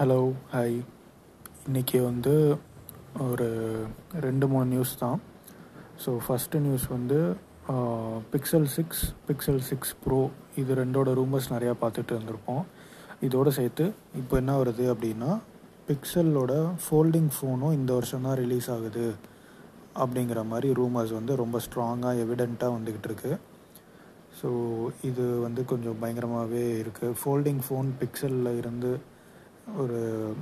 Hello hi இன்றைக்கி வந்து ஒரு ரெண்டு மூணு நியூஸ் தான். ஸோ ஃபஸ்ட்டு நியூஸ் வந்து Pixel six Pixel six bro இது ரெண்டோட ரூமர்ஸ் நிறையா பார்த்துட்டு இருந்திருப்போம். இதோடு சேர்த்து இப்போ என்ன வருது அப்படின்னா பிக்சலோட ஃபோல்டிங் ஃபோனும் இந்த வருஷம் தான் ரிலீஸ் ஆகுது. அப்படிங்கிற மாதிரி ரூமர்ஸ் வந்து ரொம்ப ஸ்ட்ராங்காக எவிடெண்ட்டாக வந்துக்கிட்டு இருக்கு. ஸோ இது வந்து கொஞ்சம் பயங்கரமாகவே இருக்குது ஃபோல்டிங் ஃபோன் பிக்சலில் இருந்து ஒரு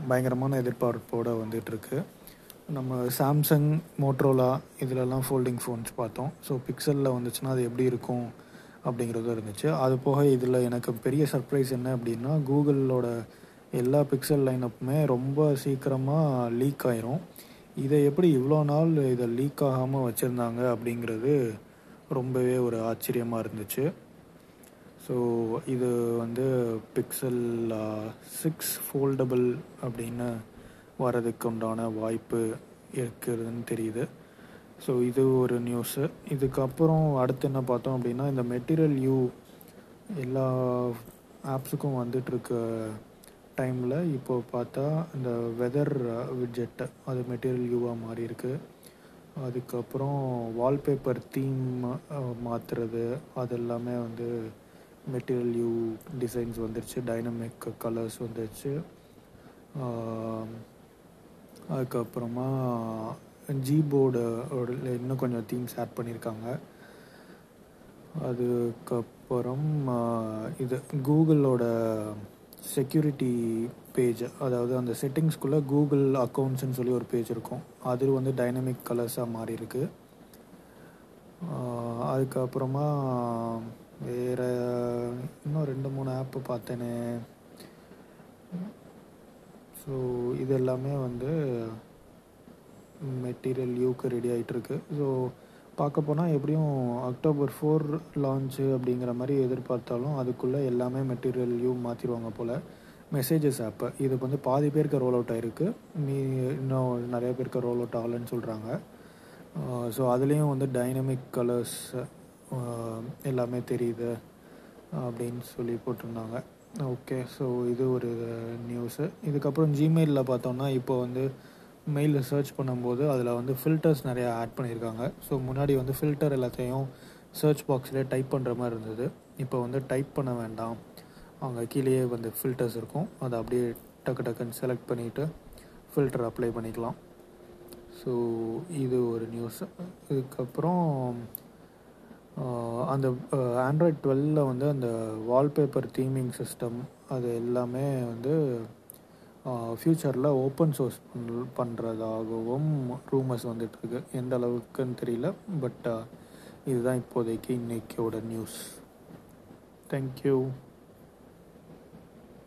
பயங்கரமான எதிர்பார்ப்போடு வந்துட்டுருக்கு. நம்ம சாம்சங் மோட்ரோலா இதிலெல்லாம் ஃபோல்டிங் ஃபோன்ஸ் பார்த்தோம். ஸோ பிக்சலில் வந்துச்சுன்னா அது எப்படி இருக்கும் அப்படிங்கிறதும் இருந்துச்சு. அது போக இதில் எனக்கு பெரிய சர்ப்ரைஸ் என்ன அப்படின்னா கூகுளோட எல்லா பிக்சல் லைனப்புமே ரொம்ப சீக்கிரமாக லீக் ஆயிரும். இதை எப்படி இவ்வளோ நாள் இதை லீக் ஆகாமல் வச்சுருந்தாங்க அப்படிங்கிறது ரொம்பவே ஒரு ஆச்சரியமாக இருந்துச்சு. ஸோ இது வந்து பிக்சல் சிக்ஸ் ஃபோல்டபுள் அப்படின்னு வரதுக்கு உண்டான வாய்ப்பு இருக்கிறதுன்னு தெரியுது. ஸோ இது ஒரு நியூஸு இதுக்கப்புறம் அடுத்து என்ன பார்த்தோம் அப்படின்னா இந்த மெட்டீரியல் யூ எல்லா ஆப்ஸுக்கும் வந்துட்டுருக்க டைமில் இப்போ பார்த்தா இந்த வெதர் விட்ஜெட்டு uh, அது மெட்டீரியல் யூவாக மாறி இருக்கு அதுக்கப்புறம் வால்பேப்பர் தீம் uh, மாற்றுறது அது எல்லாமே வந்து மெட்டீரியல் யூ டிசைன்ஸ் வந்துருச்சு டைனமிக் கலர்ஸ் வந்துருச்சு. அதுக்கப்புறமா ஜி போர்டு இன்னும் கொஞ்சம் தீம்ஸ் ஆட் பண்ணியிருக்காங்க அதுக்கப்புறம் இது கூகுளோட செக்யூரிட்டி பேஜ் அதாவது அந்த செட்டிங்ஸ்குள்ளே கூகுள் அக்கௌண்ட்ஸ்னு சொல்லி ஒரு பேஜ் இருக்கும். அது வந்து டைனமிக் கலர்ஸாக மாறியிருக்கு. அதுக்கப்புறமா எப்போ பார்த்தேன்னு ஸோ இது எல்லாமே வந்து மெட்டீரியல் யூக்கு ரெடி ஆகிட்டுருக்கு ஸோ பார்க்க போனால் எப்படியும் அக்டோபர் ஃபோர் லான்ச்சு அப்படிங்கிற மாதிரி எதிர்பார்த்தாலும் அதுக்குள்ளே எல்லாமே மெட்டீரியல் யூ மாற்றிடுவாங்க போல். மெசேஜஸ் ஆப்பு இதுக்கு வந்து பாதி பேருக்கு ரோல் அவுட் ஆகிருக்கு மீ இன்னும் நிறைய பேருக்கு ரோல் அவுட் ஆகலைன்னு சொல்கிறாங்க ஸோ அதுலேயும் வந்து டைனமிக் கலர்ஸ் எல்லாமே தெரியுது. அப்படின்னு சொல்லி போட்டிருந்தாங்க. ஓகே ஸோ இது ஒரு நியூஸு இதுக்கப்புறம் ஜிமெயிலில் பார்த்தோம்னா இப்போ வந்து மெயிலில் சர்ச் பண்ணும்போது அதில் வந்து ஃபில்டர்ஸ் நிறையா ஆட் பண்ணியிருக்காங்க. ஸோ முன்னாடி வந்து ஃபில்டர் எல்லாத்தையும் சர்ச் பாக்ஸில் டைப் பண்ணுற மாதிரி இருந்தது. இப்போ வந்து டைப் பண்ண வேண்டாம். அங்கே கீழேயே வந்து ஃபில்டர்ஸ் இருக்கும். அதை அப்படியே டக்கு டக்குன்னு செலக்ட் பண்ணிவிட்டு ஃபில்டர் அப்ளை பண்ணிக்கலாம். ஸோ இது ஒரு நியூஸ் இதுக்கப்புறம் அந்த ஆண்ட்ராய்ட் டுவெல்லில் வந்து அந்த வால்பேப்பர் தீமிங் சிஸ்டம் அது எல்லாமே வந்து ஃப்யூச்சரில் ஓப்பன் சோர்ஸ் பண்ணுறதாகவும் ரூமர்ஸ் வந்துட்டுருக்கு. எந்த அளவுக்குன்னு தெரியல பட் இதுதான் இப்போதைக்கு இன்றைக்கியோட நியூஸ் தேங்க்யூ